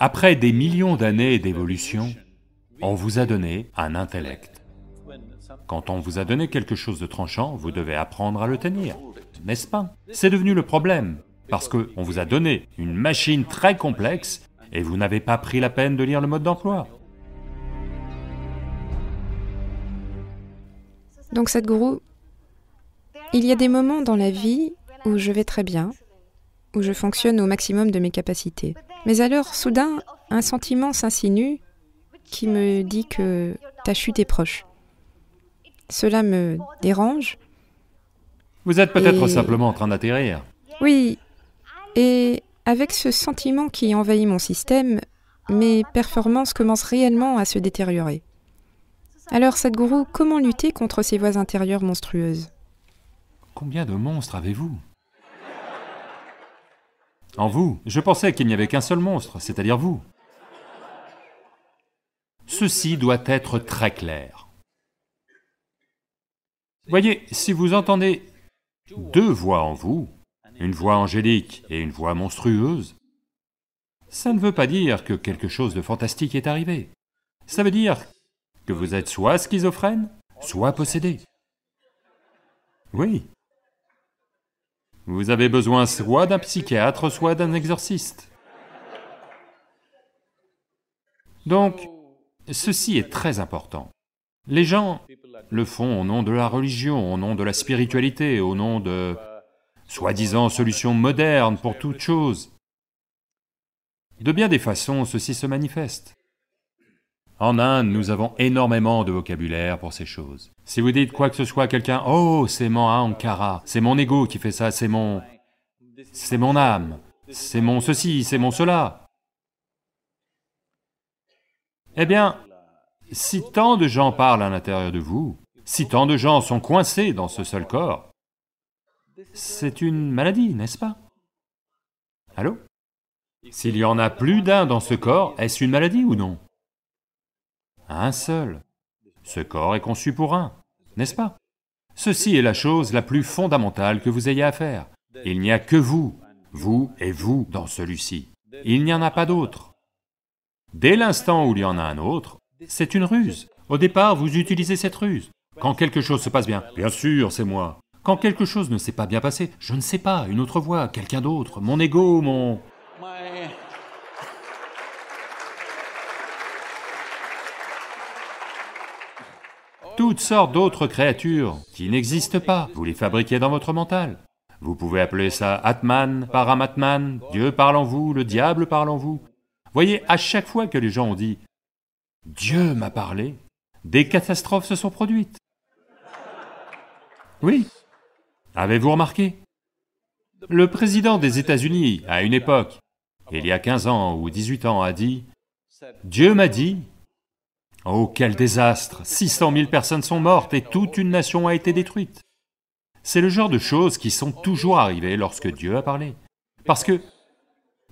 Après des millions d'années d'évolution, on vous a donné un intellect. Quand on vous a donné quelque chose de tranchant, vous devez apprendre à le tenir, n'est-ce pas? C'est devenu le problème, parce qu'on vous a donné une machine très complexe et vous n'avez pas pris la peine de lire le mode d'emploi. Donc Sadhguru, il y a des moments dans la vie où je vais très bien, où je fonctionne au maximum de mes capacités. Mais alors, soudain, un sentiment s'insinue qui me dit que ta chute est proche. Cela me dérange. Vous êtes peut-être simplement en train d'atterrir. Oui, et avec ce sentiment qui envahit mon système, mes performances commencent réellement à se détériorer. Alors, Sadhguru, comment lutter contre ces voix intérieures monstrueuses? Combien de monstres avez-vous? En vous, je pensais qu'il n'y avait qu'un seul monstre, c'est-à-dire vous. Ceci doit être très clair. Voyez, si vous entendez deux voix en vous, une voix angélique et une voix monstrueuse, ça ne veut pas dire que quelque chose de fantastique est arrivé. Ça veut dire que vous êtes soit schizophrène, soit possédé. Oui. Vous avez besoin soit d'un psychiatre, soit d'un exorciste. Donc, ceci est très important. Les gens le font au nom de la religion, au nom de la spiritualité, au nom de soi-disant solutions modernes pour toute chose. De bien des façons, ceci se manifeste. En Inde, nous avons énormément de vocabulaire pour ces choses. Si vous dites quoi que ce soit à quelqu'un, « Oh, c'est mon Ankara, c'est mon ego qui fait ça, c'est mon... c'est mon âme, c'est mon ceci, c'est mon cela. » Eh bien, si tant de gens parlent à l'intérieur de vous, si tant de gens sont coincés dans ce seul corps, c'est une maladie, n'est-ce pas? Allô? S'il y en a plus d'un dans ce corps, est-ce une maladie ou non? Un seul. Ce corps est conçu pour un, n'est-ce pas? Ceci est la chose la plus fondamentale que vous ayez à faire. Il n'y a que vous, vous et vous dans celui-ci. Il n'y en a pas d'autre. Dès l'instant où il y en a un autre, c'est une ruse. Au départ, vous utilisez cette ruse. Quand quelque chose se passe bien, bien sûr, c'est moi. Quand quelque chose ne s'est pas bien passé, je ne sais pas, une autre voix, quelqu'un d'autre, mon ego, mon... toutes sortes d'autres créatures qui n'existent pas, vous les fabriquez dans votre mental. Vous pouvez appeler ça Atman, Paramatman, Dieu parle en vous, le diable parle en vous. Voyez, à chaque fois que les gens ont dit « Dieu m'a parlé », des catastrophes se sont produites. Oui. Avez-vous remarqué? Le président des États-Unis, à une époque, il y a 15 ans ou 18 ans, a dit « Dieu m'a dit Oh, quel désastre 600 000 personnes sont mortes et toute une nation a été détruite. C'est le genre de choses qui sont toujours arrivées lorsque Dieu a parlé. Parce que...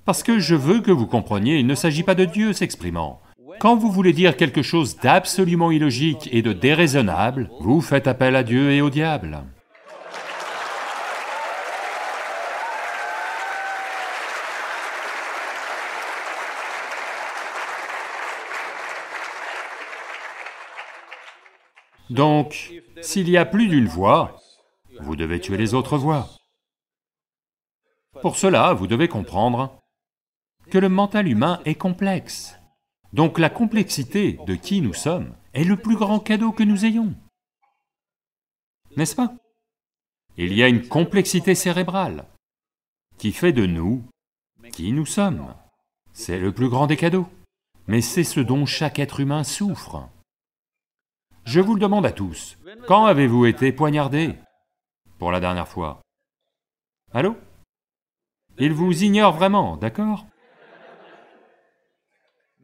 Parce que je veux que vous compreniez, il ne s'agit pas de Dieu s'exprimant. Quand vous voulez dire quelque chose d'absolument illogique et de déraisonnable, vous faites appel à Dieu et au diable. Donc, s'il y a plus d'une voix, vous devez tuer les autres voix. Pour cela, vous devez comprendre que le mental humain est complexe. Donc la complexité de qui nous sommes est le plus grand cadeau que nous ayons. N'est-ce pas? Il y a une complexité cérébrale qui fait de nous qui nous sommes. C'est le plus grand des cadeaux. Mais c'est ce dont chaque être humain souffre. Je vous le demande à tous, quand avez-vous été poignardé? Pour la dernière fois. Allô? Il vous ignore vraiment, d'accord?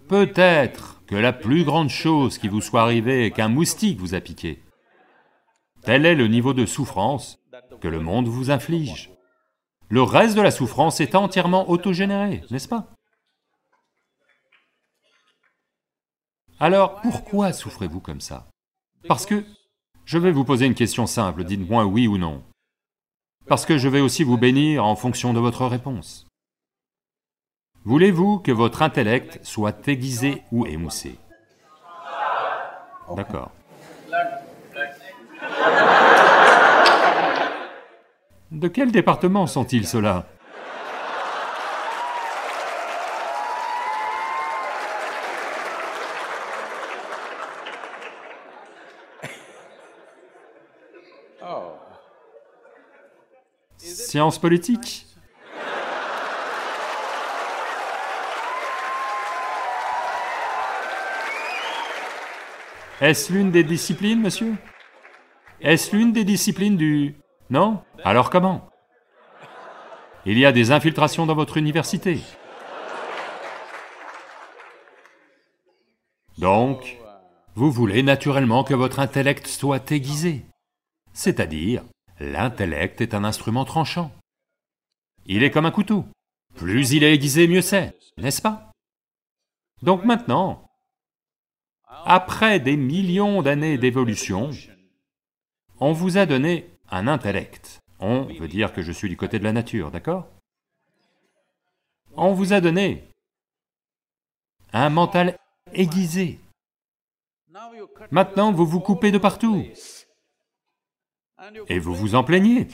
Peut-être que la plus grande chose qui vous soit arrivée est qu'un moustique vous a piqué. Tel est le niveau de souffrance que le monde vous inflige. Le reste de la souffrance est entièrement autogénéré, n'est-ce pas? Alors, pourquoi souffrez-vous comme ça? Parce que... Je vais vous poser une question simple, dites-moi oui ou non. Parce que je vais aussi vous bénir en fonction de votre réponse. Voulez-vous que votre intellect soit aiguisé ou émoussé? D'accord. De quel département sont-ils ceux-là? Sciences politiques Est-ce l'une des disciplines, monsieur? Est-ce l'une des disciplines du... Non? Alors comment? Il y a des infiltrations dans votre université. Donc, vous voulez naturellement que votre intellect soit aiguisé. C'est-à-dire, l'intellect est un instrument tranchant. Il est comme un couteau. Plus il est aiguisé, mieux c'est, n'est-ce pas? Donc maintenant, après des millions d'années d'évolution, on vous a donné un intellect. On veut dire que je suis du côté de la nature, d'accord? On vous a donné un mental aiguisé. Maintenant, vous vous coupez de partout. Et vous vous en plaignez.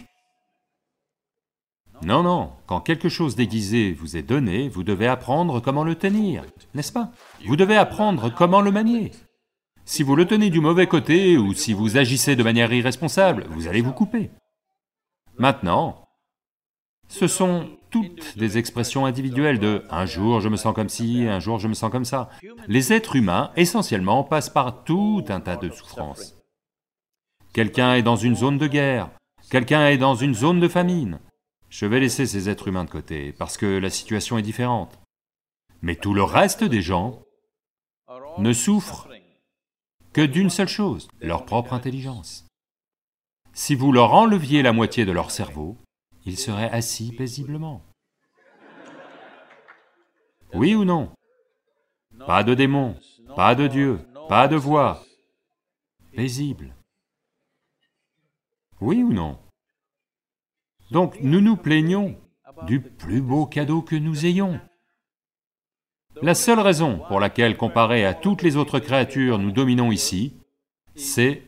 Non, non, quand quelque chose d'aiguisé vous est donné, vous devez apprendre comment le tenir, n'est-ce pas? Vous devez apprendre comment le manier. Si vous le tenez du mauvais côté ou si vous agissez de manière irresponsable, vous allez vous couper. Maintenant, ce sont toutes des expressions individuelles de « un jour je me sens comme ci, un jour je me sens comme ça ». Les êtres humains, essentiellement, passent par tout un tas de souffrances. Quelqu'un est dans une zone de guerre, quelqu'un est dans une zone de famine, je vais laisser ces êtres humains de côté, parce que la situation est différente. Mais tout le reste des gens ne souffrent que d'une seule chose, leur propre intelligence. Si vous leur enleviez la moitié de leur cerveau, ils seraient assis paisiblement. Oui ou non? Pas de démons, pas de Dieu, pas de voix. Paisible. Oui ou non? Donc nous nous plaignons du plus beau cadeau que nous ayons. La seule raison pour laquelle, comparé à toutes les autres créatures, nous dominons ici, c'est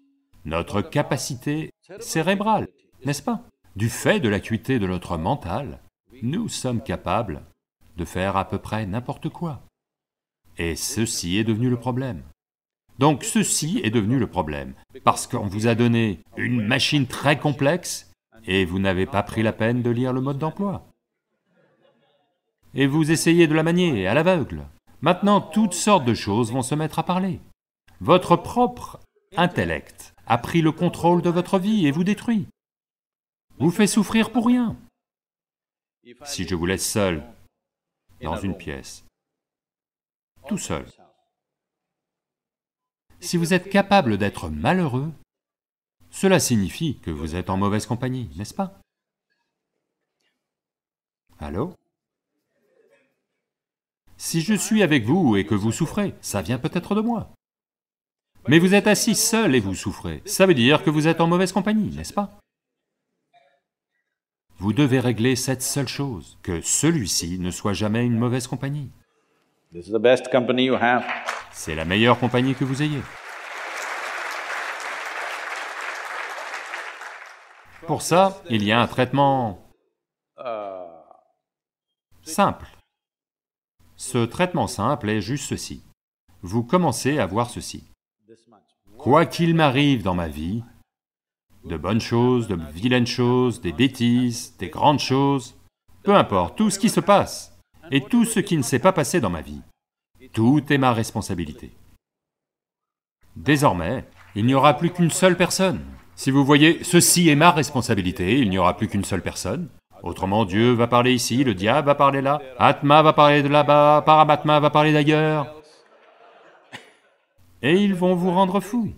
notre capacité cérébrale, n'est-ce pas? Du fait de l'acuité de notre mental, nous sommes capables de faire à peu près n'importe quoi. Et ceci est devenu le problème. Donc ceci est devenu le problème, parce qu'on vous a donné une machine très complexe et vous n'avez pas pris la peine de lire le mode d'emploi. Et vous essayez de la manier à l'aveugle. Maintenant, toutes sortes de choses vont se mettre à parler. Votre propre intellect a pris le contrôle de votre vie et vous détruit. Vous fait souffrir pour rien. Si je vous laisse seul, dans une pièce, tout seul, si vous êtes capable d'être malheureux, cela signifie que vous êtes en mauvaise compagnie, n'est-ce pas? Allô? Si je suis avec vous et que vous souffrez, ça vient peut-être de moi. Mais vous êtes assis seul et vous souffrez, ça veut dire que vous êtes en mauvaise compagnie, n'est-ce pas? Vous devez régler cette seule chose, que celui-ci ne soit jamais une mauvaise compagnie. C'est la meilleure compagnie que vous ayez. Pour ça, il y a un traitement simple. Ce traitement simple est juste ceci. Vous commencez à voir ceci. Quoi qu'il m'arrive dans ma vie, de bonnes choses, de vilaines choses, des bêtises, des grandes choses, peu importe, tout ce qui se passe, et tout ce qui ne s'est pas passé dans ma vie, tout est ma responsabilité. Désormais, il n'y aura plus qu'une seule personne si vous voyez, ceci est ma responsabilité, il n'y aura plus qu'une seule personne. Autrement, Dieu va parler ici, le diable va parler là, Atma va parler de là-bas, Paramatma va parler d'ailleurs. Et ils vont vous rendre fou.